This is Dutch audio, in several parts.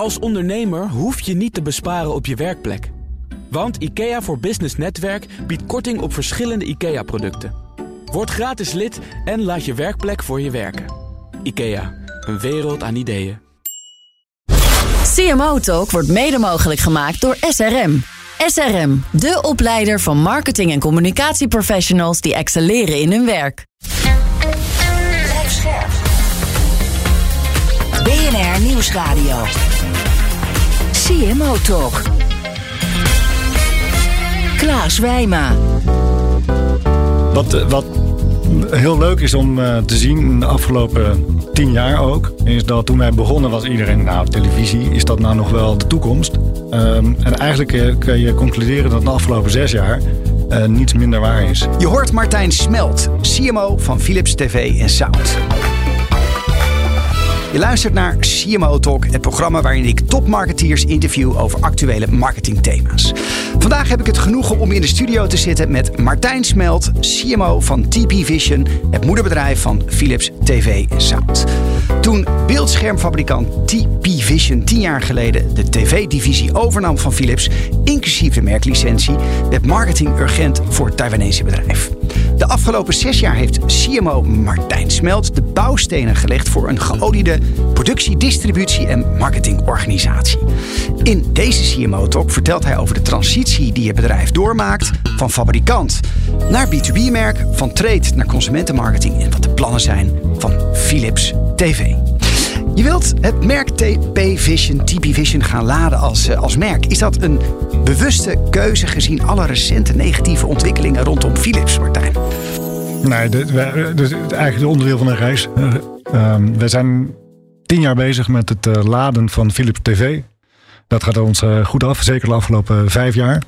Als ondernemer hoef je niet te besparen op je werkplek. Want IKEA voor Business Netwerk biedt korting op verschillende IKEA-producten. Word gratis lid en laat je werkplek voor je werken. IKEA, een wereld aan ideeën. CMO Talk wordt mede mogelijk gemaakt door SRM. SRM, de opleider van marketing- en communicatieprofessionals die excelleren in hun werk. BNR Nieuwsradio. CMO Talk. Klaas Wijma. Wat, eh, wat heel leuk is om uh, te zien in de afgelopen tien jaar ook, is dat toen wij begonnen was iedereen, nou televisie, is dat nou nog wel de toekomst? Um, en eigenlijk uh, kun je concluderen dat de afgelopen zes jaar uh, niets minder waar is. Je hoort Martijn Smelt, CMO van Philips TV en Sound. Je luistert naar CMO Talk, het programma waarin ik topmarketeers interview over actuele marketingthema's. Vandaag heb ik het genoegen om in de studio te zitten met Martijn Smelt, CMO van TP Vision, het moederbedrijf van Philips TV Sound. Toen beeldschermfabrikant TP Vision tien jaar geleden de tv-divisie overnam van Philips, inclusief de merklicentie, werd marketing urgent voor het Taiwanese bedrijf. De afgelopen zes jaar heeft CMO Martijn Smelt de bouwstenen gelegd voor een geoliede productie, distributie en marketingorganisatie. In deze CMO-talk vertelt hij over de transitie die het bedrijf doormaakt van fabrikant naar B2B-merk, van trade naar consumentenmarketing en wat de plannen zijn van Philips TV. Je wilt het merk TP Vision, TP Vision gaan laden als, als merk. Is dat een bewuste keuze gezien alle recente negatieve ontwikkelingen rondom Philips, Martijn? Nee, is eigenlijk het onderdeel van een reis. Uh, we zijn tien jaar bezig met het laden van Philips TV. Dat gaat ons goed af, zeker de afgelopen vijf jaar.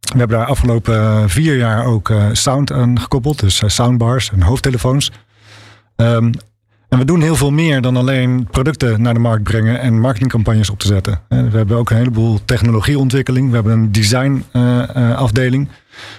We hebben daar afgelopen vier jaar ook sound aan gekoppeld. Dus soundbars en hoofdtelefoons. Um, en we doen heel veel meer dan alleen producten naar de markt brengen en marketingcampagnes op te zetten. We hebben ook een heleboel technologieontwikkeling. We hebben een designafdeling.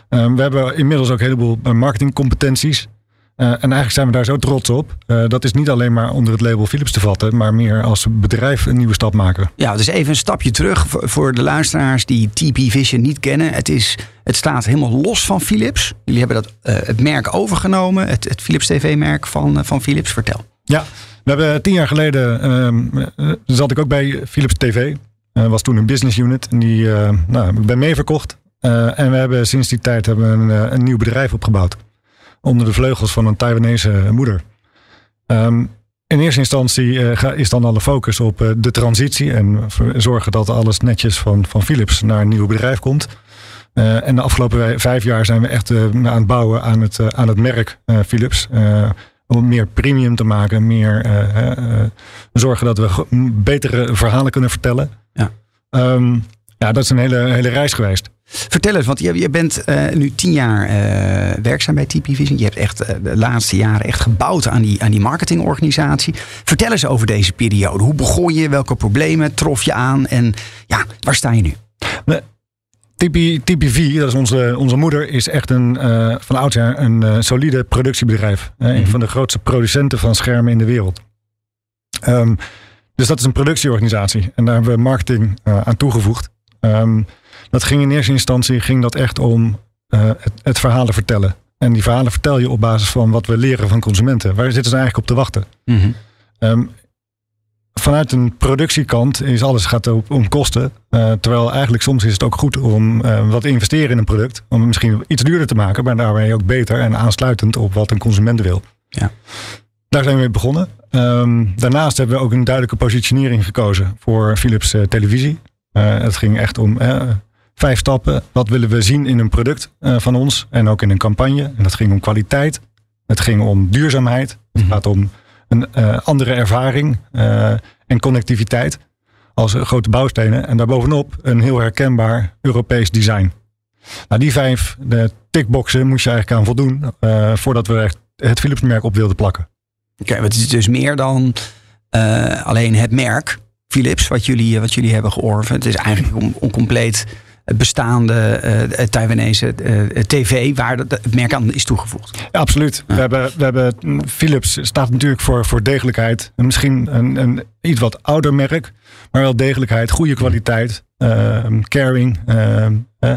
Uh, uh, we hebben inmiddels ook een heleboel marketingcompetenties. En eigenlijk zijn we daar zo trots op. Dat is niet alleen maar onder het label Philips te vatten, maar meer als bedrijf een nieuwe stap maken. Ja, dus even een stapje terug voor de luisteraars die TP Vision niet kennen. Het, is, het staat helemaal los van Philips. Jullie hebben dat, het merk overgenomen, het, het Philips TV-merk van, van Philips. Vertel. Ja, we hebben tien jaar geleden uh, zat ik ook bij Philips TV. Uh, was toen een business unit. En die uh, nou, ik ben mee verkocht. en we hebben sinds die tijd hebben een, nieuw bedrijf opgebouwd. Onder de vleugels van een Taiwanese moeder. Um, in eerste instantie is dan alle focus op de transitie. En zorgen dat alles netjes van, van Philips naar een nieuw bedrijf komt. en de afgelopen vijf jaar zijn we echt aan het bouwen aan het, aan het merk Philips om meer premium te maken, meer uh, uh, zorgen dat we betere verhalen kunnen vertellen. Ja, um, ja dat is een hele, hele reis geweest. Vertel eens, want je, je bent uh, nu tien jaar werkzaam bij TP Vision. Je hebt echt de laatste jaren echt gebouwd aan die, aan die marketingorganisatie. Vertel eens over deze periode. Hoe begon je? Welke problemen trof je aan? En ja, waar sta je nu? TP, TPV, dat is onze, onze moeder, is echt een, uh, van oudsher een uh, solide productiebedrijf. Een van de grootste producenten van schermen in de wereld. Um, dus dat is een productieorganisatie. En daar hebben we marketing aan toegevoegd. Um, dat ging in eerste instantie ging dat echt om het, het verhalen vertellen. En die verhalen vertel je op basis van wat we leren van consumenten. Waar zitten ze eigenlijk op te wachten? Um, vanuit een productiekant is alles gaat om, om kosten. Uh, terwijl eigenlijk soms is het ook goed om uh, wat te investeren in een product. Om het misschien iets duurder te maken, maar daarmee ook beter en aansluitend op wat een consument wil. Ja. Daar zijn we mee begonnen. Um, daarnaast hebben we ook een duidelijke positionering gekozen voor Philips uh, televisie. het ging echt om vijf stappen. Wat willen we zien in een product van ons en ook in een campagne. En dat ging om kwaliteit. Het ging om duurzaamheid. Het Mhm. gaat om een uh, andere ervaring uh, en connectiviteit als grote bouwstenen. En daarbovenop een heel herkenbaar Europees design. Nou, die vijf de tickboxen moest je eigenlijk aan voldoen uh, voordat we echt het Philips-merk op wilden plakken. Oké, het is dus meer dan alleen het merk Philips wat jullie, wat jullie hebben georven. Het is eigenlijk om compleet bestaande eh, Taiwanese eh, tv waar dat- het merk aan is toegevoegd. Ja, absoluut. We hebben, we hebben, Philips staat natuurlijk voor, voor degelijkheid. En Misschien een, een iets wat ouder merk, maar wel degelijkheid, goede kwaliteit, ehm, caring. ehm, eh,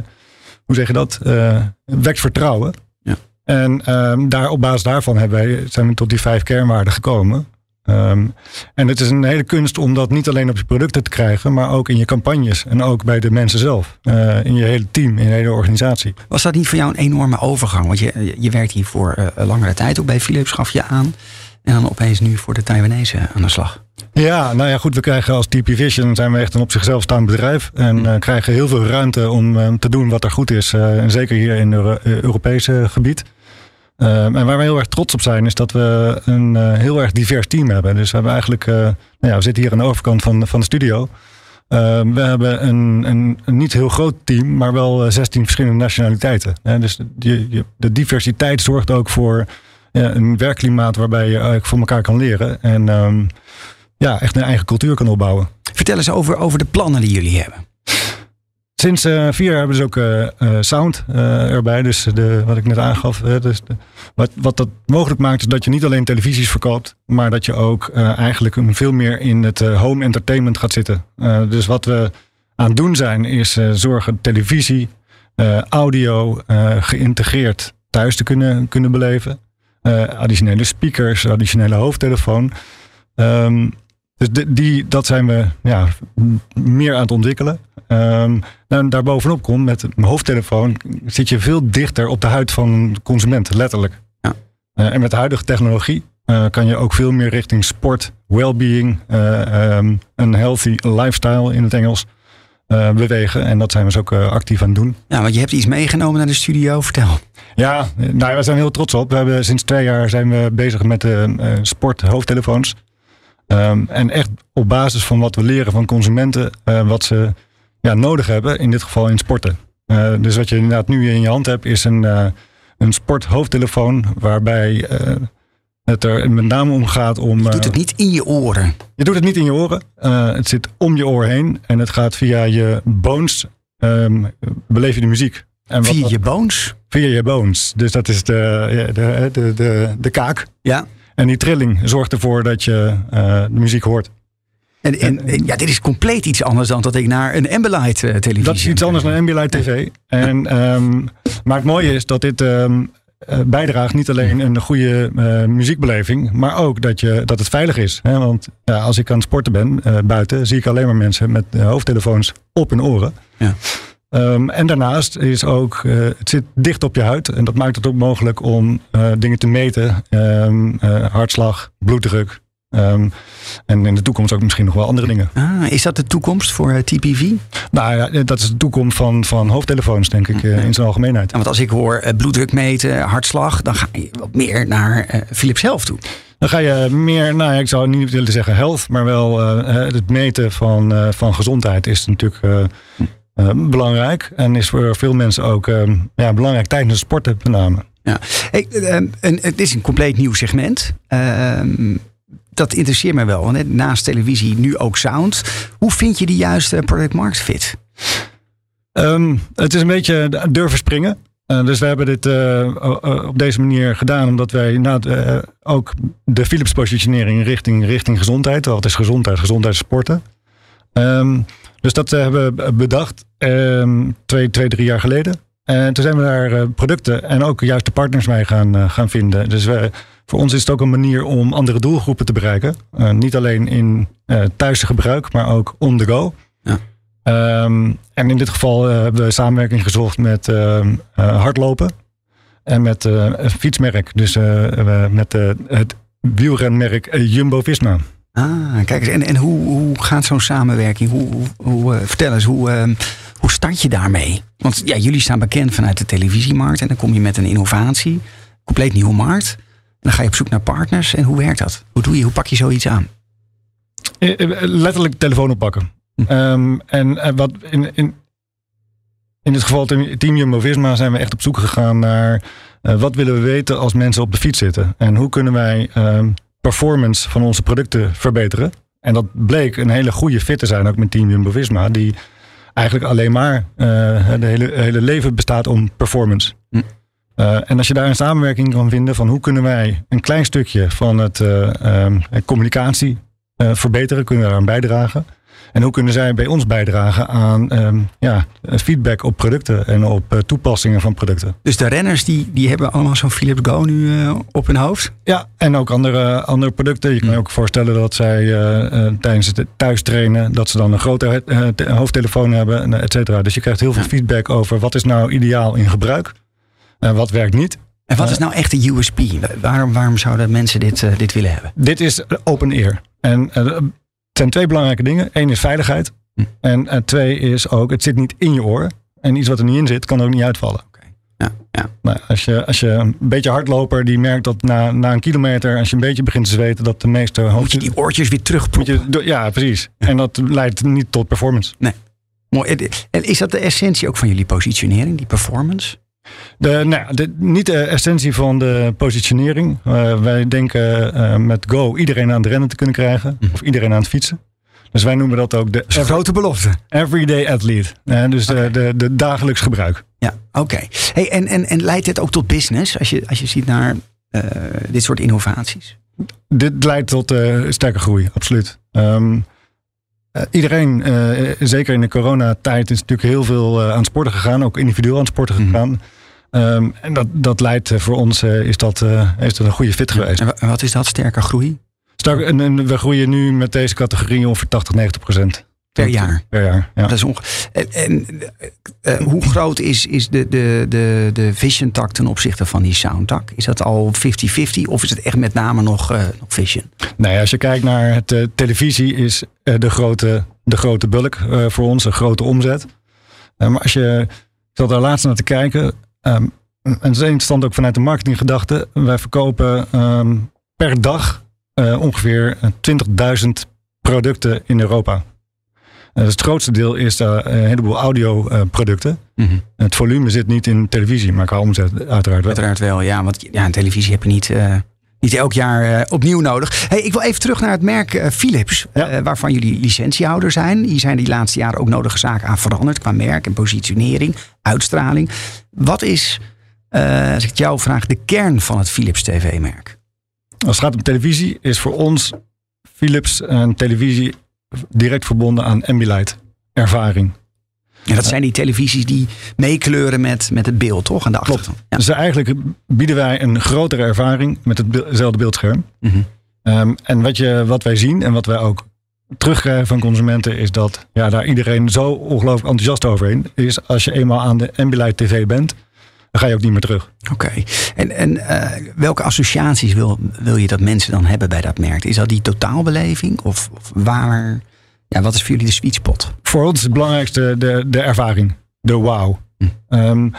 hoe zeg je dat? Eh, wekt vertrouwen. Ja. En ehm, daar, op basis daarvan hebben wij, zijn we tot die vijf kernwaarden gekomen. Ehm, en het is een hele kunst om dat niet alleen op je producten te krijgen, maar ook in je campagnes en ook bij de mensen zelf. Eh, in je hele team, in je hele organisatie. Was dat niet voor jou een enorme overgang? Want je, je werkt hier voor een langere tijd ook bij Philips, gaf je aan. En dan opeens nu voor de Taiwanese aan de slag. Ja, nou ja, goed. We krijgen als TP Vision zijn we echt een op zichzelf staand bedrijf. En eh, krijgen heel veel ruimte om te doen wat er goed is. en zeker hier in het Euro- Europese gebied. Eh, en waar we heel erg trots op zijn, is dat we een eh, heel erg divers team hebben. Dus we hebben eigenlijk, eh, nou ja, we zitten hier aan de overkant van, van de studio. Eh, we hebben een, een, niet heel groot team, maar wel eh, 16 verschillende nationaliteiten. Dus de, de diversiteit zorgt ook voor een werkklimaat waarbij je eigenlijk voor elkaar kan leren. En ehm, ja, echt een eigen cultuur kan opbouwen. Vertel eens over, over de plannen die jullie hebben. Sinds eh, vier jaar hebben ze ook eh, eh, sound erbij. Dus de, wat ik net aangaf. dus wat, wat dat mogelijk maakt is dat je niet alleen televisies verkoopt. Maar dat je ook eigenlijk veel meer in het home entertainment gaat zitten. Dus wat we aan het doen zijn is zorgen televisie, audio geïntegreerd thuis te kunnen, kunnen beleven. Additionele speakers, additionele hoofdtelefoon. Ehm, dus de- die, dat zijn we ja, meer aan het ontwikkelen. Ehm nou, daarbovenop komt met een hoofdtelefoon zit je veel dichter op de huid van de consument, letterlijk. Ja. Eh, en met de huidige technologie eh, kan je ook veel meer richting sport, well-being, eh, ehm, een healthy lifestyle in het Engels bewegen. En dat zijn we dus ook actief aan het doen. Ja, want je hebt iets meegenomen naar de studio. Vertel. Ja, nou, we zijn heel trots op. We hebben sinds twee jaar zijn we bezig met de eh, sport hoofdtelefoons. Ehm, en echt op basis van wat we leren van consumenten, eh, wat ze ja, nodig hebben, in dit geval in sporten. Eh, dus wat je inderdaad nu in je hand hebt, is een, eh een sport hoofdtelefoon, waarbij het er met name om gaat om. Je doet het niet in je oren. je doet het niet in je oren. Het zit om je oor heen en het gaat via je bones. ehm, beleef je de muziek. En wat- Via je bones. Via je bones. Dus dat is de, de, de, de, de kaak. Ja. En die trilling zorgt ervoor dat je eh, de muziek hoort. En, en, ja, dit is compleet iets anders dan dat ik naar een Ambilight eh, televisie. Dat is iets anders dan Ambilight TV. En, ehm, maar het mooie is dat dit ehm, eh, bijdraagt niet alleen een goede muziekbeleving, maar ook dat, je, dat het veilig is. Hè? Want ja, als ik aan het sporten ben buiten, zie ik alleen maar mensen met hoofdtelefoons op hun oren. Ja. Ehm, en daarnaast is ook, eh, het zit dicht op je huid. En dat maakt het ook mogelijk om eh, dingen te meten. Ehm, eh, hartslag, bloeddruk. Ehm, en in de toekomst ook misschien nog wel andere dingen. Ah, is dat de toekomst voor TPV? Nou ja, dat is de toekomst van, van hoofdtelefoons, denk ik, in zijn algemeenheid. Ja, want als ik hoor bloeddruk meten, hartslag, dan ga je wat meer naar Philips zelf toe. Dan ga je meer, nou ja, ik zou niet willen zeggen health, maar wel het meten van, van gezondheid is natuurlijk eh, eh, belangrijk. En is voor veel mensen ook eh, ja, belangrijk tijdens het sporten met name. Ja. Hey, eh, een, het is een compleet nieuw segment. Ehm, dat interesseert mij wel. Want hè, naast televisie nu ook sound. Hoe vind je de juiste product market fit? Ehm, het is een beetje durven springen. Eh, dus we hebben dit eh, op deze manier gedaan, omdat wij nou, eh, ook de Philips positionering richting, richting gezondheid. Wat is gezondheid? Gezondheid sporten. Ehm, dus dat eh, hebben we bedacht ehm, twee, twee, drie jaar geleden. En toen zijn we daar eh, producten en ook juist de partners mee gaan, eh, gaan vinden. Dus we, voor ons is het ook een manier om andere doelgroepen te bereiken. Eh, niet alleen in uh, thuisgebruik, maar ook on the go. Ja. Ehm, en in dit geval uh, hebben we samenwerking gezocht met uh, hardlopen en met een fietsmerk. Dus met het wielrenmerk Jumbo-Visma. Ah, kijk eens. En, en hoe, hoe gaat zo'n samenwerking? Hoe, hoe, hoe vertel eens, hoe, hoe start je daarmee? Want ja, jullie staan bekend vanuit de televisiemarkt en dan kom je met een innovatie, compleet nieuwe markt. En dan ga je op zoek naar partners. En hoe werkt dat? Hoe doe je? Hoe pak je zoiets aan? Letterlijk telefoon oppakken. Hm. Um, en, wat in, in, in dit geval Team Jumbo-Visma zijn we echt op zoek gegaan naar uh, wat willen we weten als mensen op de fiets zitten en hoe kunnen wij um, performance van onze producten verbeteren. En dat bleek een hele goede fit te zijn ook met Team Jumbo-Visma die eigenlijk alleen maar. Uh, de hele, hele leven bestaat om performance. Hm. Uh, en als je daar een samenwerking kan vinden van hoe kunnen wij een klein stukje van het uh, um, communicatie verbeteren, kunnen we daaraan bijdragen. En hoe kunnen zij bij ons bijdragen aan um, ja, feedback op producten en op uh, toepassingen van producten? Dus de renners die, die hebben allemaal zo'n Philips Go nu uh, op hun hoofd? Ja, en ook andere, andere producten. Je kan je ook voorstellen dat zij uh, tijdens het thuis trainen, dat ze dan een grote hoofdtelefoon hebben, et cetera. Dus je krijgt heel veel feedback over wat is nou ideaal in gebruik en wat werkt niet. En wat is nou echt de USP? Waarom, waarom zouden mensen dit, dit willen hebben? Dit is open ear. En zijn twee belangrijke dingen. Eén is veiligheid. Hm. En, en twee is ook, het zit niet in je oor. En iets wat er niet in zit, kan er ook niet uitvallen. Okay. Ja, ja. Maar als je, als je een beetje hardloper die merkt dat na, na een kilometer, als je een beetje begint te zweten, dat de meeste hoofd... Moet je die oortjes weer terug moet je, Ja, precies. Ja. En dat leidt niet tot performance. Nee. Mooi. En is dat de essentie ook van jullie positionering, die performance? De, nou, de, niet de essentie van de positionering. Uh, wij denken uh, met Go iedereen aan het rennen te kunnen krijgen. Mhm. Of iedereen aan het fietsen. Dus wij noemen dat ook de grote belofte. Everyday athlete. Uh, dus okay. de, de, de, dagelijks gebruik. Ja, oké. Okay. Hey, en, en, en leidt dit ook tot business als je, als je ziet naar dit soort innovaties? Dit leidt tot sterke groei, absoluut. Um, Uh, iedereen, uh, zeker in de coronatijd, is natuurlijk heel veel uh, aan het sporten gegaan. Ook individueel aan het sporten Mhm. gegaan. Um, en dat, dat leidt voor ons, is, dat, is dat een goede fit geweest. En wat is dat, sterke groei? Sterk, en, en, we groeien nu met deze categorie ongeveer 80, 90 procent. Per jaar? Per jaar, ja. Dat is onge en, en uh, hoe groot is, is de, de, de, de vision tak ten opzichte van die sound tak? Is dat al 50-50 of is het echt met name nog, uh, nog vision? Nee, als je kijkt naar het uh, televisie is de, grote, de grote bulk voor ons, een grote omzet. maar als je, ik zat daar laatst naar te kijken, um, en dat is interessant ook vanuit de marketinggedachte. Wij verkopen um, per dag ongeveer 20.000 producten in Europa. Uh, het grootste deel is uh, een heleboel audioproducten. Mm -hmm. Het volume zit niet in televisie, maar qua omzet uiteraard wel. Uiteraard wel, ja. Want ja, een televisie heb je niet, uh, niet elk jaar opnieuw nodig. Hey, ik wil even terug naar het merk Philips, ja. waarvan jullie licentiehouder zijn. Hier zijn die laatste jaren ook nodige zaken aan veranderd qua merk en positionering, uitstraling. Wat is, als ik het jou vraag, de kern van het Philips TV-merk? Als het gaat om televisie, is voor ons Philips een televisie direct verbonden aan Ambilight ervaring. Ja, dat zijn die televisies die meekleuren met, met het beeld, toch? Aan de achtergrond. Ja. Dus eigenlijk bieden wij een grotere ervaring met hetzelfde beeldscherm. Mm -hmm. um, en wat, je, wat wij zien en wat wij ook terugkrijgen van consumenten is dat ja, daar iedereen zo ongelooflijk enthousiast overheen is. Als je eenmaal aan de Ambilight TV bent, dan ga je ook niet meer terug. Oké. Okay. En, en uh, welke associaties wil, wil je dat mensen dan hebben bij dat merk? Is dat die totaalbeleving? Of, of waar... Ja, wat is voor jullie de sweet spot? Voor ons is het belangrijkste de, de ervaring. De wow. Hm. Um,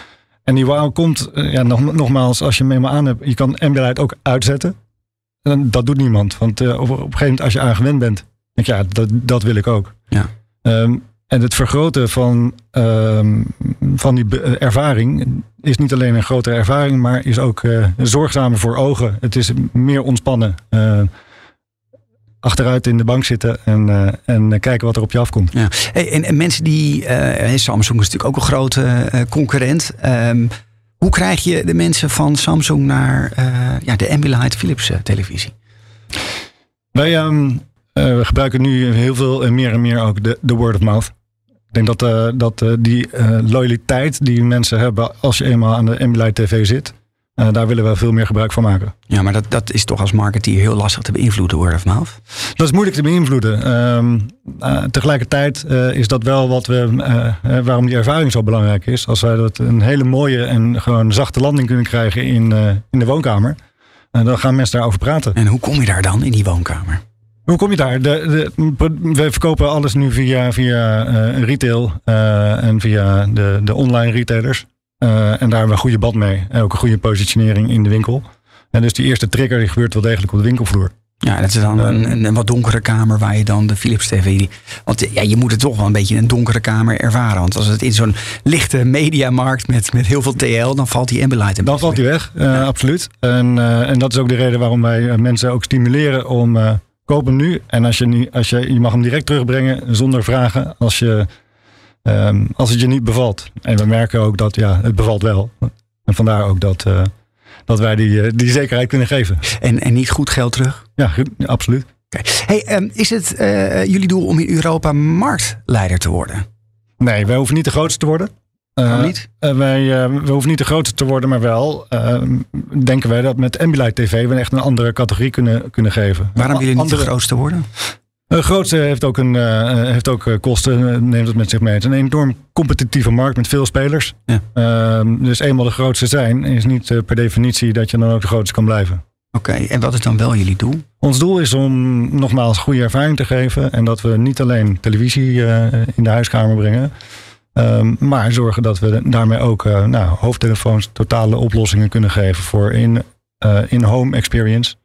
en die wow komt, ja, nog, nogmaals, als je hem eenmaal aan hebt, je kan Ambilight ook uitzetten. En dat doet niemand. Want uh, op, op een gegeven moment, als je aan gewend bent, denk je, ja, dat, dat wil ik ook. Ja. Um, en het vergroten van, um, van die ervaring is niet alleen een grotere ervaring, maar is ook uh, zorgzamer voor ogen. Het is meer ontspannen. Uh, achteruit in de bank zitten en, uh, en kijken wat er op je afkomt. Ja. Hey, en, en, mensen die, Samsung is natuurlijk ook een grote concurrent. Um, hoe krijg je de mensen van Samsung naar ja, de Ambilight Philips televisie? Wij um, we gebruiken nu heel veel en meer en meer ook de, de word of mouth. Ik denk dat, uh, dat uh, die uh, loyaliteit die mensen hebben als je eenmaal aan de Ambilight TV zit, daar willen we veel meer gebruik van maken. Ja, maar dat, dat is toch als marketeer heel lastig te beïnvloeden, word of mouth? Dat is moeilijk te beïnvloeden. Um, tegelijkertijd is dat wel wat we, waarom die ervaring zo belangrijk is. Als wij dat een hele mooie en gewoon zachte landing kunnen krijgen in, in de woonkamer, dan gaan mensen daarover praten. En hoe kom je daar dan in die woonkamer? Hoe kom je daar? De, de, we verkopen alles nu via, via uh, retail uh, en via de, de online retailers. Uh, en daar hebben we een goede band mee. En ook een goede positionering in de winkel. En dus die eerste trigger die gebeurt wel degelijk op de winkelvloer. Ja, dat is dan een, een, een, wat donkere kamer waar je dan de Philips TV... Want ja, je moet het toch wel een beetje in een donkere kamer ervaren. Want als het in zo'n lichte mediamarkt met, met heel veel TL... dan valt die Ambilight Dan valt die weg, ja. absoluut. En, en dat is ook de reden waarom wij mensen ook stimuleren om koop hem nu. En als je, niet, als je, je mag hem direct terugbrengen zonder vragen. Als je ehm, als het je niet bevalt. En we merken ook dat ja, het bevalt wel. En vandaar ook dat, eh, dat wij die, eh, die zekerheid kunnen geven. En, en niet goed geld terug? Ja, absoluut. Oké. Hey, ehm, is het eh, jullie doel om in Europa marktleider te worden? Nee, wij hoeven niet de grootste te worden. Eh, niet? eh, wij, eh, we hoeven niet de grootste te worden, maar wel denken wij dat met Ambilight TV we echt een andere categorie kunnen, kunnen geven. Waarom willen jullie niet de grootste worden? De grootste heeft ook, een, heeft ook kosten, neemt het met zich mee. Het is een enorm competitieve markt met veel spelers. Ja. Ehm, dus eenmaal de grootste zijn is niet per definitie dat je dan ook de grootste kan blijven. Oké, en wat is dan wel jullie doel? Ons doel is om nogmaals goede ervaring te geven. En dat we niet alleen televisie in de huiskamer brengen. Ehm, maar zorgen dat we daarmee ook eh, nou, hoofdtelefoons totale oplossingen kunnen geven voor in, eh, in-home experience.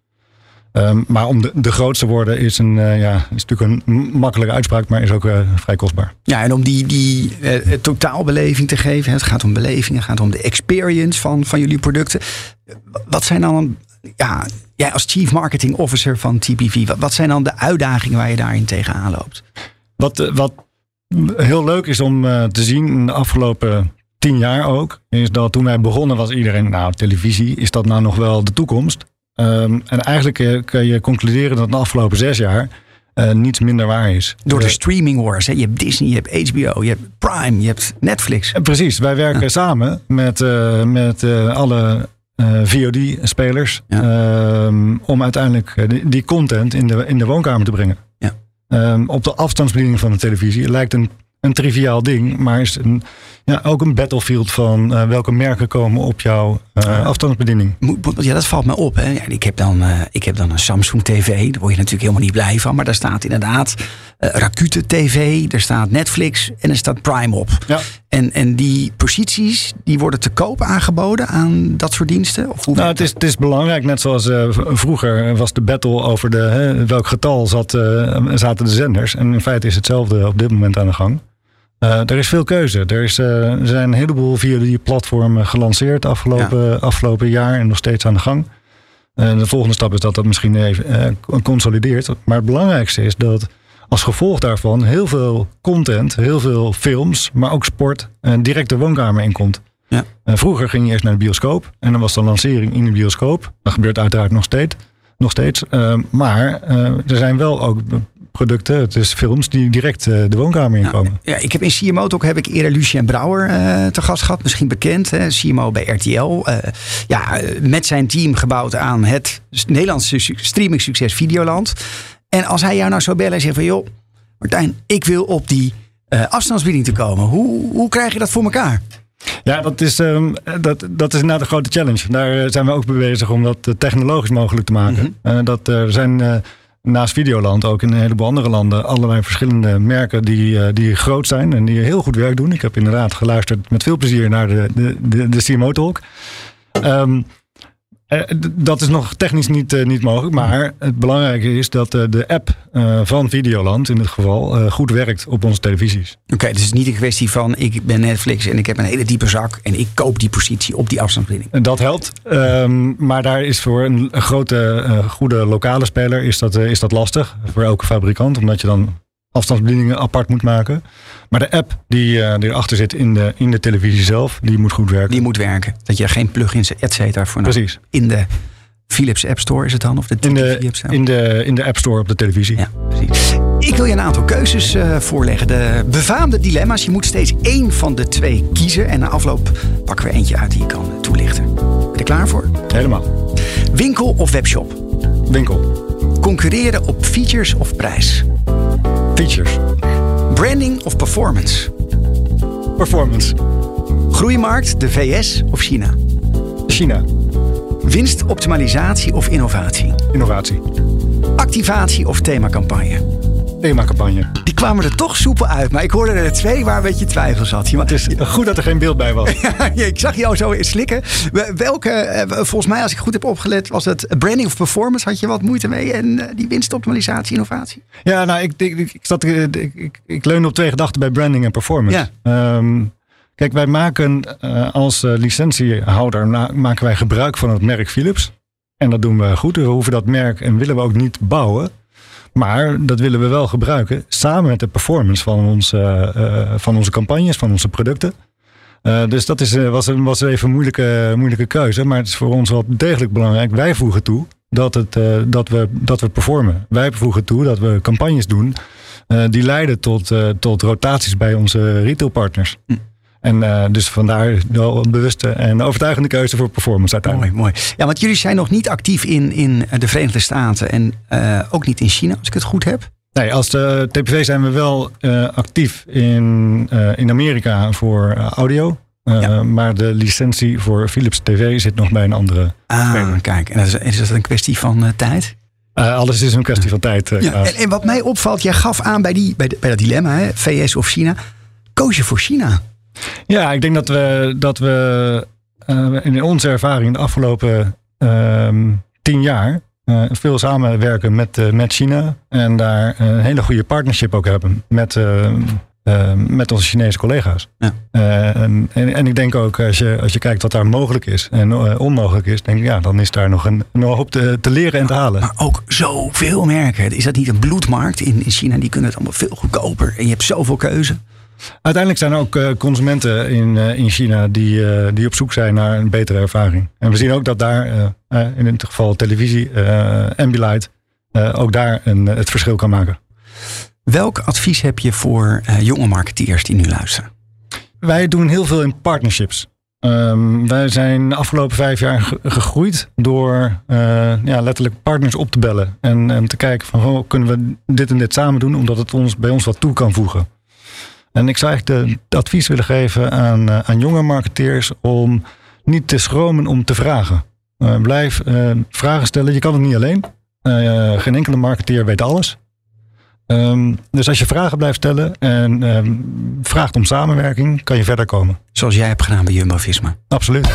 Ehm, maar om de, de grootste te worden is, een, eh, ja, is natuurlijk een makkelijke uitspraak, maar is ook eh, vrij kostbaar. Ja, en om die, die totaalbeleving te geven. hè, Het gaat om beleving, het gaat om de experience van, van jullie producten. Wat zijn dan, ja, jij als Chief Marketing Officer van TPV, wat, wat zijn dan de uitdagingen waar je daarin tegenaan loopt? Wat, wat heel leuk is om eh, te zien in de afgelopen tien jaar ook, is dat toen wij begonnen was iedereen, nou televisie, is dat nou nog wel de toekomst? Ehm, en eigenlijk eh, kun je concluderen dat de afgelopen zes jaar eh, niets minder waar is. Door de streaming wars. Hè? Je hebt Disney, je hebt HBO, je hebt Prime, je hebt Netflix. Precies, wij werken samen met, met alle VOD-spelers ehm, om uiteindelijk die, die content in de, in de woonkamer te brengen. Ehm, op de afstandsbediening van de televisie lijkt een, een triviaal ding, maar is een, ja, ook een battlefield van eh, welke merken komen op jouw eh, afstandsbediening. Ja, dat valt me op. Hè. Ja, ik, heb dan, eh, ik heb dan een Samsung TV. Daar word je natuurlijk helemaal niet blij van. Maar daar staat inderdaad Rakuten TV. Er staat Netflix en er staat Prime op. Ja. En, en die posities die worden te koop aangeboden aan dat soort diensten? Of hoe Nou, het is, het is belangrijk, net zoals eh, vroeger was de battle over de, hè, welk getal zat, eh, zaten de zenders. En in feite is hetzelfde op dit moment aan de gang. Eh, er is veel keuze. Er, is, er zijn een heleboel via die platformen gelanceerd afgelopen, afgelopen jaar en nog steeds aan de gang. En de volgende stap is dat dat misschien even consolideert. Maar het belangrijkste is dat als gevolg daarvan heel veel content, heel veel films, maar ook sport, eh, direct de woonkamer inkomt. Ja. Eh, vroeger ging je eerst naar de bioscoop en dan was de lancering in de bioscoop. Dat gebeurt uiteraard nog steeds. Nog steeds. Eh, maar er zijn wel ook producten, het is films, die direct de woonkamer inkomen. Ja, ik heb in CMO ook heb ik eerder Lucien Brouwer te gast gehad. Misschien bekend, hè, CMO bij RTL. Eh, ja, met zijn team gebouwd aan het Nederlandse streaming succes Videoland. En als hij jou nou zou bellen en zegt van... joh, Martijn, ik wil op die eh afstandsbediening te komen. Hoe, hoe krijg je dat voor elkaar? Ja, dat is, ehm, dat, dat is inderdaad een grote challenge. Daar eh, zijn we ook mee bezig om dat eh, technologisch mogelijk te maken. Eh, dat er zijn naast Videoland ook in een heleboel andere landen allerlei verschillende merken die, die groot zijn en die heel goed werk doen. Ik heb inderdaad geluisterd met veel plezier naar de, de, de, de CMO Talk. Eh, dat is nog technisch niet, eh, niet mogelijk. Maar het belangrijke is dat eh, de app van Videoland in dit geval goed werkt op onze televisies. Oké, dus het is niet een kwestie van... ik ben Netflix en ik heb een hele diepe zak... en ik koop die positie op die afstandsbediening. En Dat helpt. Ehm, maar daar is voor een, grote, goede lokale speler is dat, is dat lastig. Voor elke fabrikant. Omdat je dan afstandsbedieningen apart moet maken. Maar de app die, eh, die erachter zit in de, in de televisie zelf, die moet goed werken. Die moet werken. Dat je geen plugins, et cetera, voor nodig Precies. In de Philips App Store is het dan? Of de In de, App Store? in, de, in de App Store op de televisie. Ja, precies. Ik wil je een aantal keuzes eh, voorleggen. De befaamde dilemma's. Je moet steeds één van de twee kiezen. En na afloop pakken we eentje uit die je kan eh, toelichten. Ben je er klaar voor? Helemaal. Winkel of webshop? Winkel. Concurreren op features of prijs? Features. Branding of performance? Performance. Groeimarkt, de VS of China? China. Winstoptimalisatie of innovatie? Innovatie. Activatie of themacampagne? Themacampagne. Die kwamen er toch soepel uit. Maar ik hoorde er twee waar een beetje twijfel zat. Je ma- Het is goed dat er geen beeld bij was. Ik zag jou zo slikken. We- Welke, eh, volgens mij, als ik goed heb opgelet, was het branding of performance. Had je wat moeite mee? En eh, die winstoptimalisatie, innovatie? Ja, nou, ik, ik, ik, zat, eh, ik, ik, ik leun op twee gedachten bij branding en performance. Ehm, kijk, wij maken als eh, licentiehouder na- maken wij gebruik van het merk Philips. En dat doen we goed. We hoeven dat merk en willen we ook niet bouwen. Maar dat willen we wel gebruiken samen met de performance van onze, eh, van onze campagnes, van onze producten. Uh, dus dat is, was, was even een moeilijke, moeilijke keuze. Maar het is voor ons wel degelijk belangrijk. Wij voegen toe dat, het, dat, we, dat we performen. Wij voegen toe dat we campagnes doen die leiden tot, tot rotaties bij onze retailpartners. Hm. En dus vandaar wel een bewuste en overtuigende keuze voor performance uiteindelijk. Mooi, mooi. Ja, want jullie zijn nog niet actief in, in de Verenigde Staten en ook niet in China, als ik het goed heb. Nee, als de TPV zijn we wel uh, actief in, in Amerika voor audio. Ja. Maar de licentie voor Philips TV zit nog bij een andere. Ah, kijk. En is, is dat een kwestie van tijd? alles is een kwestie van tijd. Ja, en, en, wat mij opvalt, jij gaf aan bij, die, bij, de, bij dat dilemma, hè, VS of China. Koos je voor China? Ja, ik denk dat we, dat we in onze ervaring de afgelopen ehm, tien jaar uh, veel samenwerken met, uh, met China. En daar een hele goede partnership ook hebben met, met onze Chinese collega's. Ja. En, en, en, ik denk ook, als je, als je kijkt wat daar mogelijk is en onmogelijk is, denk ik, ja, dan is daar nog een, nog op te, te leren en te halen. Maar ook zoveel merken. Is dat niet een bloedmarkt in, in China? Die kunnen het allemaal veel goedkoper. En je hebt zoveel keuze. Uiteindelijk zijn er ook uh, consumenten in, uh, in China die, uh, die op zoek zijn naar een betere ervaring. En we zien ook dat daar, in dit geval televisie, Ambilight, ook daar een, het verschil kan maken. Welk advies heb je voor jonge marketeers die nu luisteren? Wij doen heel veel in partnerships. Um, wij zijn de afgelopen vijf jaar gegroeid door ja, letterlijk partners op te bellen. En, en te kijken van oh, kunnen we dit en dit samen doen, omdat het ons bij ons wat toe kan voegen. En ik zou eigenlijk de, advies willen geven aan, uh, aan jonge marketeers om niet te schromen om te vragen. Uh, blijf uh, vragen stellen. Je kan het niet alleen. geen enkele marketeer weet alles. Um, dus als je vragen blijft stellen en um, vraagt om samenwerking, kan je verder komen. Zoals jij hebt gedaan bij Jumbo-Visma. Absoluut.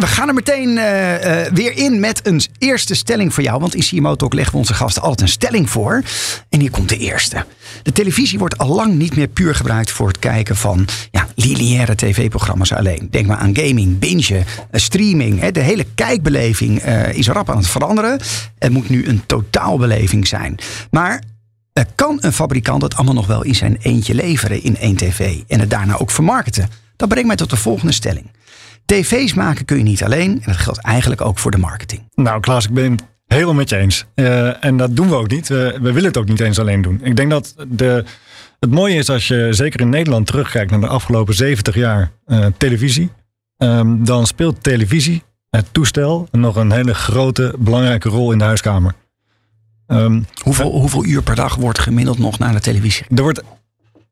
We gaan er meteen uh, uh, weer in met een eerste stelling voor jou. Want in CMO Talk leggen we onze gasten altijd een stelling voor. En hier komt de eerste. De televisie wordt al lang niet meer puur gebruikt voor het kijken van ja, lineaire tv-programma's alleen. Denk maar aan gaming, bingen, uh, streaming. Hè. De hele kijkbeleving is rap aan het veranderen. Het moet nu een totaalbeleving zijn. Maar kan een fabrikant het allemaal nog wel in zijn eentje leveren in één tv en het daarna ook vermarkten? Dat brengt mij tot de volgende stelling. TV's maken kun je niet alleen. En dat geldt eigenlijk ook voor de marketing. Nou, Klaas, ik ben het helemaal met je eens. Uh, en dat doen we ook niet. we willen het ook niet eens alleen doen. Ik denk dat de, het mooie is als je zeker in Nederland terugkijkt naar de afgelopen 70 jaar uh, televisie. Um, dan speelt televisie, het toestel, nog een hele grote, belangrijke rol in de huiskamer. Um, hoeveel, hoeveel uur per dag wordt gemiddeld nog naar de televisie? Er wordt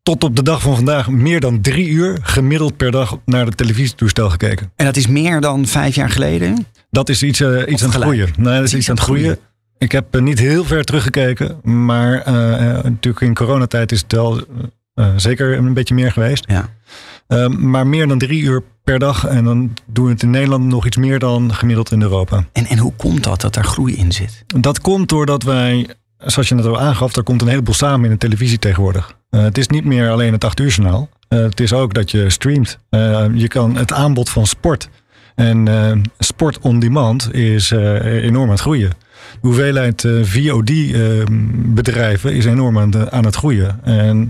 tot op de dag van vandaag meer dan drie uur gemiddeld per dag naar het televisietoestel gekeken. En dat is meer dan vijf jaar geleden? Dat is iets, uh, iets aan het groeien. Nee, dat is iets aan het groeien. Ik heb uh, niet heel ver teruggekeken, maar uh, natuurlijk in coronatijd is het wel zeker een beetje meer geweest. Ja. Ehm, maar meer dan drie uur per dag. En dan doen we het in Nederland nog iets meer dan gemiddeld in Europa. En, en hoe komt dat, dat daar groei in zit? Dat komt doordat wij zoals je net al aangaf, er komt een heleboel samen in de televisie tegenwoordig. Uh, het is niet meer alleen het 8 uur journaal. Uh, het is ook dat je streamt. Uh, je kan het aanbod van sport. En sport on demand is enorm aan het groeien. De hoeveelheid VOD-bedrijven is enorm aan, aan, het groeien. En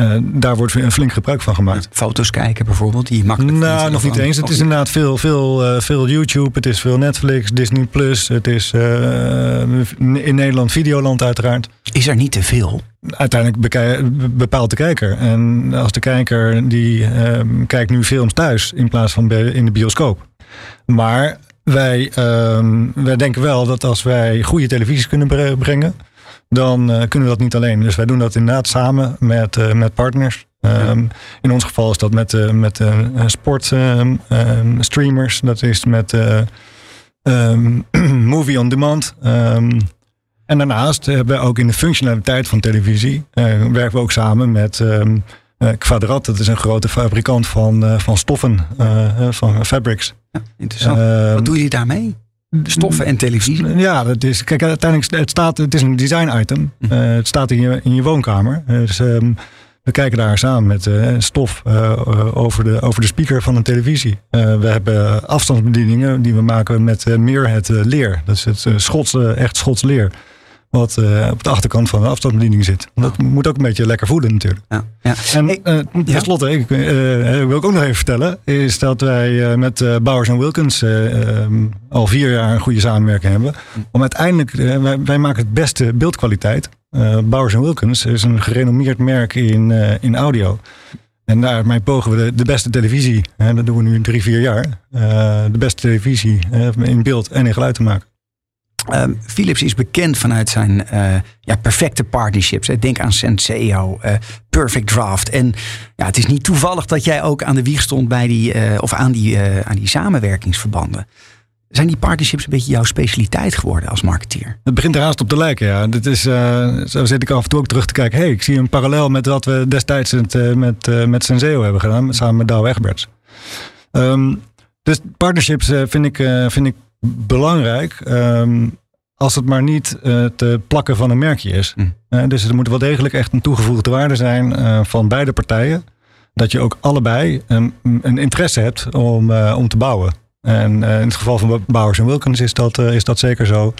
uh, daar wordt een flink gebruik van gemaakt. Foto's kijken bijvoorbeeld, die makkelijk. Nou, nog niet eens. Het is inderdaad veel, veel, uh, veel YouTube, het is veel Netflix, Disney Plus, het is uh, in Nederland Videoland uiteraard. Is er niet te veel? Uiteindelijk bepaalt de kijker. En als de kijker die ehm, kijkt nu films thuis in plaats van in de bioscoop. Maar wij, ehm, wij denken wel dat als wij goede televisies kunnen brengen dan uh, kunnen we dat niet alleen. Dus wij doen dat inderdaad samen met, uh, met partners. Um, in ons geval is dat met, uh, met sport um, streamers. Dat is met um, movie on demand. en daarnaast hebben we ook in de functionaliteit van televisie... werken we ook samen met Quadrat. Dat is een grote fabrikant van, van stoffen, van fabrics. Ja, interessant. Wat doe je daarmee? Stoffen en televisie. Ja, dat is, kijk, uiteindelijk het staat, het is een design item. Uh, het staat in je, in je woonkamer. Dus um, We kijken daar samen met uh, stof uh, over, de, over de speaker van een televisie. We hebben afstandsbedieningen die we maken met meer het leer. Dat is het Schots, echt Schots leer. Wat op de achterkant van de afstandsbediening zit. Dat moet ook een beetje lekker voeden natuurlijk. Ja, ja. En tenslotte, ik, wil ik ook nog even vertellen, is dat wij met Bowers Wilkins al vier jaar een goede samenwerking hebben. Om uiteindelijk, wij, wij maken het beste beeldkwaliteit. Bowers Wilkins is een gerenommeerd merk in, in audio. En daarmee pogen we de, de beste televisie, hè, dat doen we nu drie, vier jaar, uh, de beste televisie in beeld en in geluid te maken. Um, Philips is bekend vanuit zijn ja, perfecte partnerships. Denk aan Senseo, Perfect Draft. En ja, het is niet toevallig dat jij ook aan de wieg stond bij die, of aan die, aan die samenwerkingsverbanden. Zijn die partnerships een beetje jouw specialiteit geworden als marketeer? Het begint er haast op te lijken, ja. Dit is, zo zit ik af en toe ook terug te kijken. hey, ik zie een parallel met wat we destijds uh, met, uh, met Senseo hebben gedaan. Samen met Douwe Egberts. Um, dus partnerships vind, ik, vind ik belangrijk. Um, als het maar niet te plakken van een merkje is. Mm. dus er moet wel degelijk echt een toegevoegde waarde zijn van beide partijen. Dat je ook allebei een, een interesse hebt om, om te bouwen. En in het geval van Bowers Wilkins is dat, is dat zeker zo.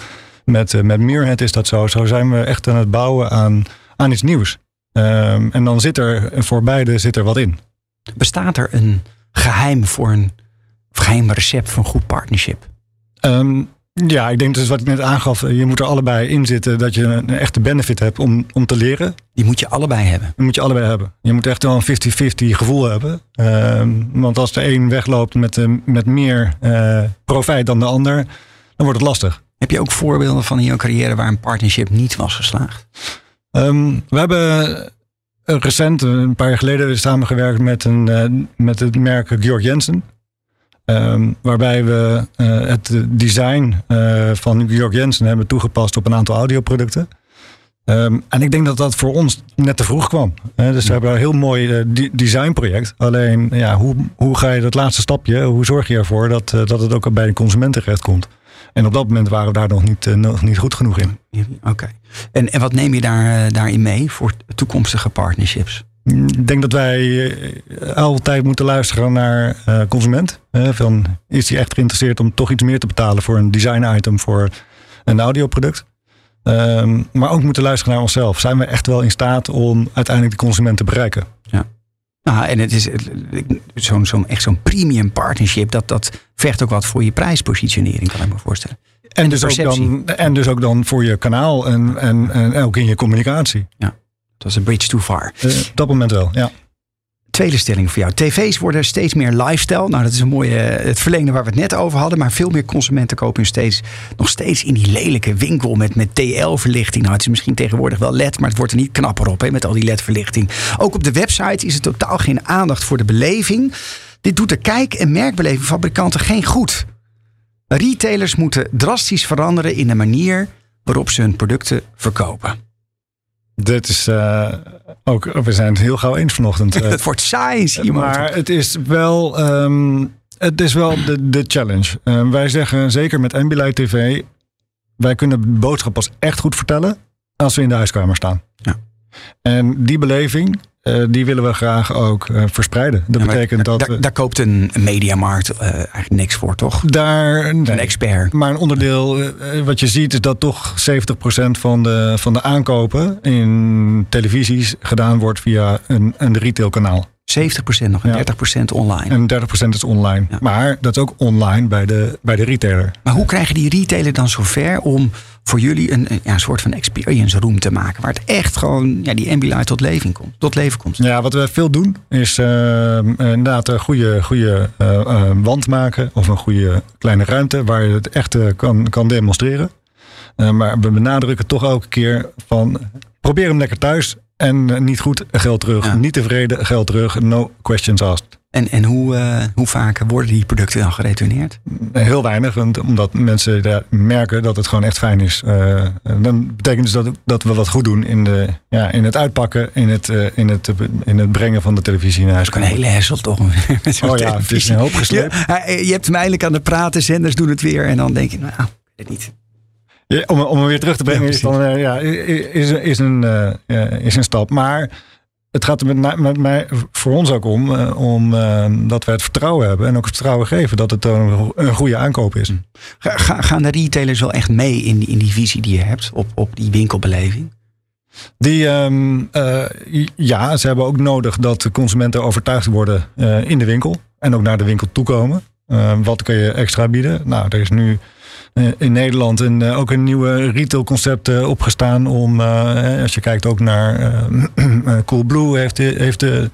Met, met Muirhead is dat zo. Zo zijn we echt aan het bouwen aan, aan iets nieuws. Um, en dan zit er voor beide zit er wat in. Bestaat er een geheim voor een geheim recept voor een goed partnership? Um, ja, ik denk dus wat ik net aangaf. Je moet er allebei in zitten dat je een echte benefit hebt om, om te leren. Die moet je allebei hebben. Die moet je allebei hebben. Je moet echt wel een 50-50 gevoel hebben. Uh, want als de een wegloopt met, uh, met meer uh, profijt dan de ander, dan wordt het lastig. Heb je ook voorbeelden van in jouw carrière waar een partnership niet was geslaagd? Um, we hebben recent, een paar jaar geleden, samengewerkt met, een, met het merk Georg Jensen. Um, waarbij we uh, het design uh, van Georg Jensen hebben toegepast op een aantal audioproducten. Um, en ik denk dat dat voor ons net te vroeg kwam. Uh, dus we hebben een heel mooi uh, designproject. Alleen, ja, hoe, hoe ga je dat laatste stapje, hoe zorg je ervoor dat, dat het ook bij de consument terecht komt? En op dat moment waren we daar nog niet, nog niet goed genoeg in. Oké. Okay. En, en wat neem je daar, daarin mee voor toekomstige partnerships? Ik denk dat wij eh, altijd moeten luisteren naar uh, consument. van, is hij echt geïnteresseerd om toch iets meer te betalen voor een design item voor een audioproduct? Um, maar ook moeten luisteren naar onszelf. Zijn we echt wel in staat om uiteindelijk de consument te bereiken? Ja. Nou, en het is zo'n zo echt zo'n premium partnership. Dat, dat vergt ook wat voor je prijspositionering, kan ik me voorstellen. En, dus, ook dan, en dus ook dan voor je kanaal en, en, en ook in je communicatie. Ja. Dat was een bridge too far. Uh, op dat moment wel, ja. Tweede stelling voor jou. TV's worden steeds meer lifestyle. Nou, dat is een mooie, het verlengde waar we het net over hadden. Maar veel meer consumenten kopen steeds, nog steeds in die lelijke winkel met, met TL-verlichting. Nou, het is misschien tegenwoordig wel LED, maar het wordt er niet knapper op hè, met al die LED-verlichting. Ook op de website is er totaal geen aandacht voor de beleving. Dit doet de kijk- en merkbeleving fabrikanten geen goed. Retailers moeten drastisch veranderen in de manier waarop ze hun producten verkopen. Dit is uh, ook, we zijn het heel gauw eens vanochtend. het wordt saai hier. Maar het is wel, um, het is wel de, de challenge. Uh, wij zeggen, zeker met Ambilight TV, wij kunnen de boodschap pas echt goed vertellen als we in de huiskamer staan. Ja. En die beleving, uh, die willen we graag ook uh, verspreiden. Dat ja, betekent dat. Daar, daar koopt een mediamarkt uh, eigenlijk niks voor, toch? Daar. Nee, een expert. Maar een onderdeel, wat je ziet, is dat toch 70% van de, van de aankopen in televisies gedaan wordt via een, een retailkanaal. 70% nog en ja. 30% online. En 30% is online. Ja. Maar dat is ook online bij de, bij de retailer. Maar hoe krijgen die retailer dan zover om voor jullie een, ja, een soort van experience room te maken? Waar het echt gewoon ja, die Ambilight tot leven komt. Tot leven komt. Ja, wat we veel doen is uh, inderdaad een goede, goede uh, uh, wand maken. Of een goede kleine ruimte waar je het echt kan, kan demonstreren. maar we benadrukken toch elke keer van probeer hem lekker thuis en eh, niet goed, geld terug. Niet tevreden, geld terug. No questions asked. En, en hoe, uh, hoe vaak worden die producten dan geretourneerd? Heel weinig, want omdat mensen daar merken dat het gewoon echt fijn is. Uh, dan betekent dus dat, dat we wat goed doen in, de, ja, in het uitpakken, in het, uh, in, het, in het brengen van de televisie naar huis. Dat is een hele hessel toch? oh ja, het is een hoop gesleept. Ja, je hebt hem eindelijk aan de praten, zenders doen het weer. En dan denk je, nou, het niet. Ja, om, om hem weer terug te brengen ja, is, dan, uh, ja, is, is, een, uh, is een stap. Maar het gaat er met, met mij, voor ons ook om, uh, om uh, dat wij het vertrouwen hebben en ook het vertrouwen geven dat het een, een goede aankoop is. Ga, gaan de retailers wel echt mee in die, in die visie die je hebt op, op die winkelbeleving? Die, um, uh, ja, ze hebben ook nodig dat de consumenten overtuigd worden in de winkel en ook naar de winkel toekomen. wat kun je extra bieden? Nou, er is nu in Nederland en ook een nieuwe retailconcept opgestaan om, als je kijkt ook naar Coolblue heeft, heeft de,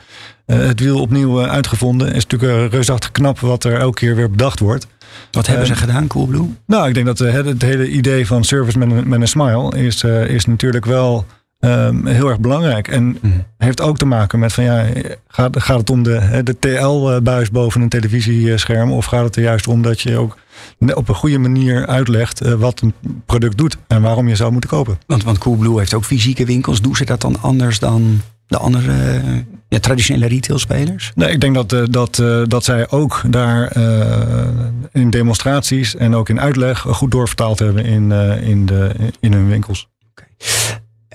het wiel opnieuw uitgevonden. Is natuurlijk reusachtig knap wat er elke keer weer bedacht wordt. Wat hebben ze gedaan, Coolblue? Nou, ik denk dat het, het hele idee van service met een, met een smile is, is natuurlijk wel Um, heel erg belangrijk. En mm. heeft ook te maken met van ja, gaat, gaat het om de, de TL-buis boven een televisiescherm? Of gaat het er juist om dat je ook op een goede manier uitlegt uh, wat een product doet en waarom je zou moeten kopen? Want, want Coolblue heeft ook fysieke winkels. Doen ze dat dan anders dan de andere uh, ja, traditionele retailspelers? Nee, ik denk dat, uh, dat, dat zij ook daar in demonstraties en ook in uitleg goed doorvertaald hebben in, in, de, in hun winkels. Okay.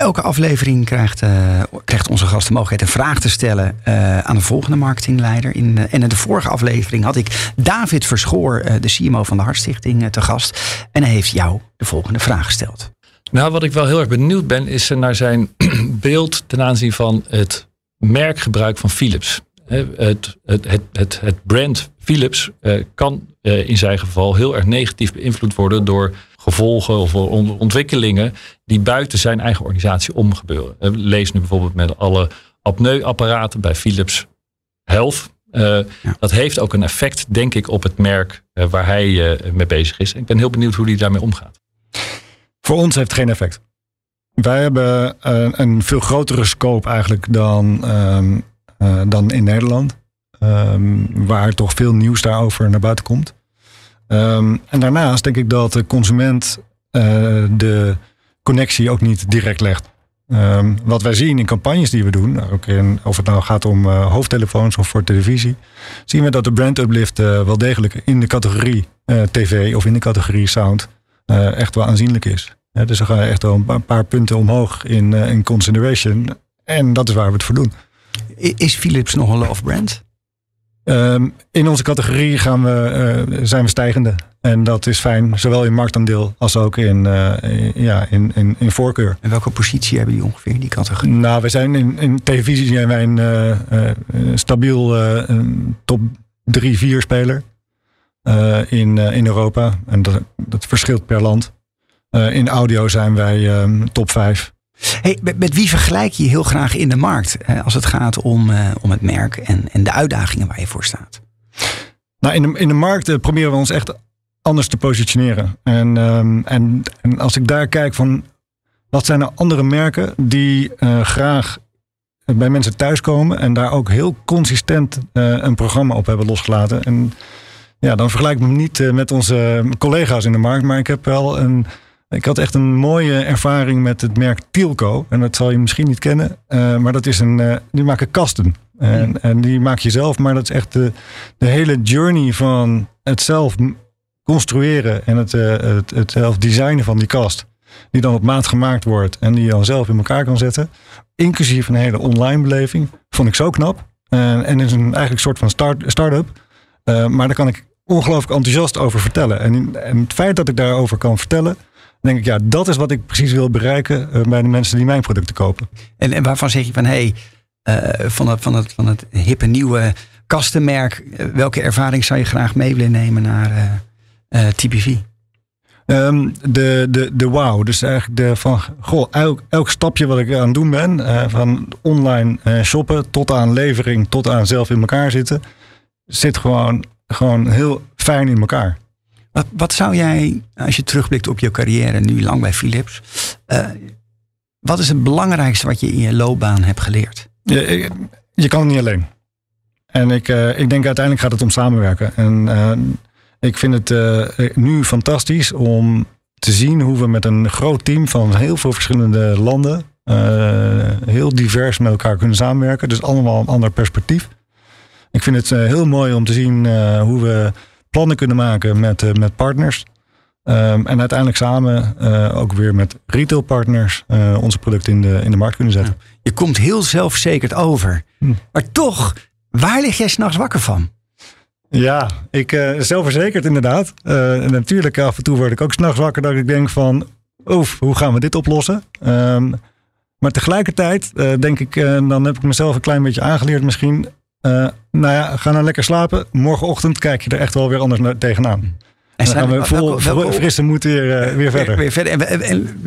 Elke aflevering krijgt, uh, krijgt onze gast de mogelijkheid een vraag te stellen uh, aan de volgende marketingleider. In, uh, en in de vorige aflevering had ik David Verschoor, de CMO van de Hartstichting, te gast. En hij heeft jou de volgende vraag gesteld. Nou, wat ik wel heel erg benieuwd ben, is naar zijn beeld ten aanzien van het merkgebruik van Philips. Het, het, het, het, het brand Philips kan in zijn geval heel erg negatief beïnvloed worden door gevolgen of ontwikkelingen die buiten zijn eigen organisatie omgebeuren. Lees nu bijvoorbeeld met alle apneuapparaten bij Philips Health. Uh, Dat heeft ook een effect, denk ik, op het merk uh, waar hij uh, mee bezig is. Ik ben heel benieuwd hoe hij daarmee omgaat. Voor ons heeft het geen effect. Wij hebben een veel grotere scope eigenlijk dan, um, dan in Nederland. Um, waar toch veel nieuws daarover naar buiten komt. Um, en daarnaast denk ik dat de consument uh, de connectie ook niet direct legt. Um, wat wij zien in campagnes die we doen, ook in, of het nou gaat om uh, hoofdtelefoons of voor televisie, zien we dat de brand uplift uh, wel degelijk in de categorie tv of in de categorie sound echt wel aanzienlijk is. dus we gaan echt wel een paar punten omhoog in, in consideration. En dat is waar we het voor doen. Is Philips nog een love brand? Um, in onze categorie gaan we, uh, zijn we stijgende. En dat is fijn, zowel in marktaandeel als ook in, uh, ja, in, in, in, voorkeur. En welke positie hebben die ongeveer in die categorie? Nou, we zijn in, in televisie zijn wij een uh, stabiel top 3, 4 speler in, in Europa. En dat, dat verschilt per land. in audio zijn wij um, top 5. Hey, met, met, wie vergelijk je heel graag in de markt als het gaat om, uh, om het merk en, en de uitdagingen waar je voor staat? Nou, in de, in de markt uh, proberen we ons echt anders te positioneren. En, um, en, en, als ik daar kijk van wat zijn er andere merken die graag bij mensen thuiskomen en daar ook heel consistent een programma op hebben losgelaten. En ja, dan vergelijk ik me niet met onze collega's in de markt, maar ik heb wel een ik had echt een mooie ervaring met het merk Tilco. En dat zal je misschien niet kennen. Uh, maar dat is een, uh, die maken kasten. En, en, die maak je zelf. Maar dat is echt de, de hele journey van het zelf construeren. En het, uh, het, het zelf designen van die kast. Die dan op maat gemaakt wordt. En die je dan zelf in elkaar kan zetten. Inclusief een hele online beleving. Vond ik zo knap. en is een eigenlijk een soort van start, start-up. maar daar kan ik ongelooflijk enthousiast over vertellen. En, en het feit dat ik daarover kan vertellen denk ik, ja, dat is wat ik precies wil bereiken uh, bij de mensen die mijn producten kopen. En, en waarvan zeg je van, hé, hey, uh, van, het, van, het, van het hippe nieuwe kastenmerk, uh, welke ervaring zou je graag mee willen nemen naar TPV? Um, de, de, de wow. Dus eigenlijk de van, goh, elk, elk stapje wat ik aan het doen ben, van online shoppen tot aan levering, tot aan zelf in elkaar zitten, zit gewoon, gewoon heel fijn in elkaar. Wat, wat zou jij, als je terugblikt op je carrière, nu lang bij Philips, uh, wat is het belangrijkste wat je in je loopbaan hebt geleerd? Je, je kan het niet alleen. En ik, uh, ik denk uiteindelijk gaat het om samenwerken. En ik vind het nu fantastisch om te zien hoe we met een groot team van heel veel verschillende landen, heel divers met elkaar kunnen samenwerken. Dus allemaal een ander perspectief. Ik vind het heel mooi om te zien hoe we plannen kunnen maken met, uh, met partners. Um, en uiteindelijk samen uh, ook weer met retailpartners uh, onze producten in de, in de markt kunnen zetten. Je komt heel zelfverzekerd over. Hm. Maar toch, waar lig jij s'nachts wakker van? Ja, ik uh, zelfverzekerd inderdaad. En natuurlijk af en toe word ik ook s'nachts wakker dat ik denk van... Oef, hoe gaan we dit oplossen? Um, maar tegelijkertijd denk ik, dan heb ik mezelf een klein beetje aangeleerd misschien... nou ja, ga nou lekker slapen. Morgenochtend kijk je er echt wel weer anders naar, tegenaan. En dan gaan we vol frisse moed weer, uh, weer verder. Weer, verder. En, en,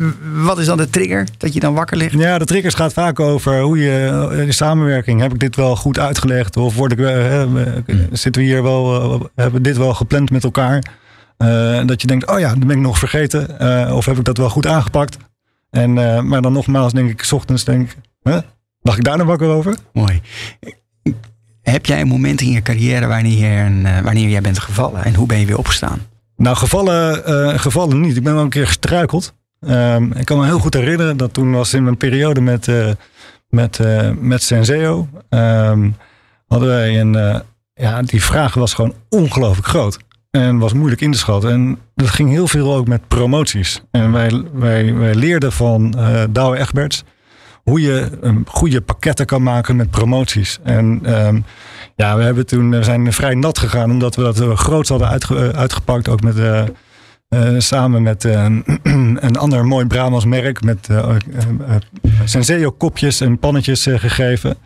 wat is dan de trigger dat je dan wakker ligt? Ja, de triggers gaat vaak over hoe je de samenwerking. Heb ik dit wel goed uitgelegd? Of word ik, uh, zitten we hier wel, uh, hebben we dit wel gepland met elkaar? dat je denkt, oh ja, dan ben ik nog vergeten. of heb ik dat wel goed aangepakt? En, maar dan nogmaals denk ik, s ochtends denk ik, huh? lag ik daar nog wakker over? Mooi. Heb jij een moment in je carrière wanneer, wanneer jij bent gevallen? En hoe ben je weer opgestaan? Nou, gevallen, uh, gevallen niet. Ik ben wel een keer gestruikeld. Um, ik kan me heel goed herinneren dat toen was in mijn periode met, uh, met, met Senseo. Um, hadden wij een. ja, die vraag was gewoon ongelooflijk groot. En was moeilijk in te schatten. En dat ging heel veel ook met promoties. En wij, wij, wij leerden van uh, Douwe Egberts hoe je um, goede pakketten kan maken met promoties. En um, ja, we, hebben toen, zijn vrij nat gegaan omdat we dat uh, groots hadden uitge, uitgepakt. Ook met, uh, samen met een ander mooi Brabants merk. Met Senseo kopjes en pannetjes gegeven.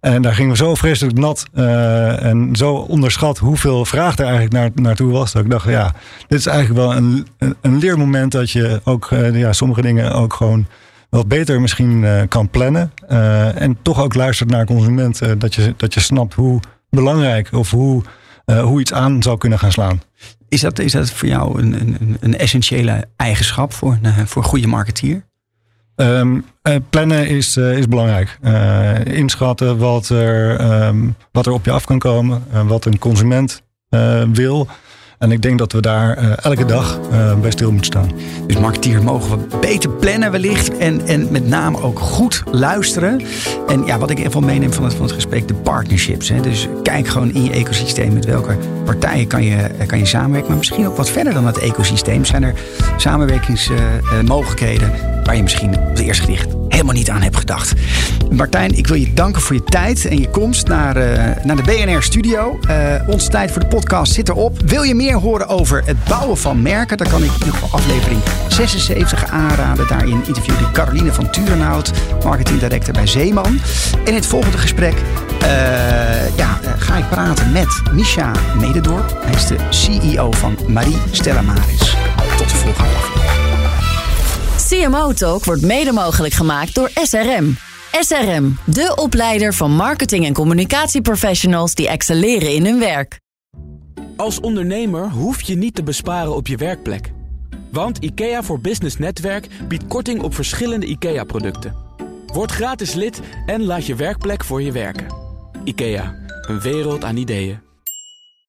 En daar gingen we zo vreselijk nat en zo onderschat hoeveel vraag er eigenlijk naar, naartoe was. Dat ik dacht, ja, dit is eigenlijk wel een, een leermoment dat je ook ja, sommige dingen ook gewoon wat beter misschien uh, kan plannen. Uh, en toch ook luistert naar consument. Uh, dat, je, dat je snapt hoe belangrijk of hoe, hoe iets aan zou kunnen gaan slaan. Is dat, is dat voor jou een, een, een essentiële eigenschap voor, voor een goede marketeer? Um, plannen is, is belangrijk. inschatten wat er, um, wat er op je af kan komen. wat een consument wil. En ik denk dat we daar uh, elke dag uh, bij stil moeten staan. Dus marketeer mogen we beter plannen wellicht. En, en met name ook goed luisteren. En ja, wat ik even meeneem van het, van het gesprek, de partnerships. Hè. Dus kijk gewoon in je ecosysteem met welke partijen kan je, kan je samenwerken. Maar misschien ook wat verder dan het ecosysteem. Zijn er samenwerkingsmogelijkheden waar je misschien op het eerste gericht helemaal niet aan hebt gedacht. Martijn, ik wil je danken voor je tijd en je komst naar, naar de BNR Studio. onze tijd voor de podcast zit erop. Wil je meer horen over het bouwen van merken, dan kan ik geval aflevering 76 aanraden. Daarin interviewde ik Caroline van Turenhout, marketing director bij Zeeman. In het volgende gesprek uh, ja, ga ik praten met Misha Mededorp. Hij is de CEO van Marie Stella Maris. Tot de volgende aflevering. CMO Talk wordt mede mogelijk gemaakt door SRM. SRM, de opleider van marketing- en communicatieprofessionals die excelleren in hun werk. Als ondernemer hoef je niet te besparen op je werkplek. Want IKEA voor Business Netwerk biedt korting op verschillende IKEA-producten. Word gratis lid en laat je werkplek voor je werken. IKEA, een wereld aan ideeën.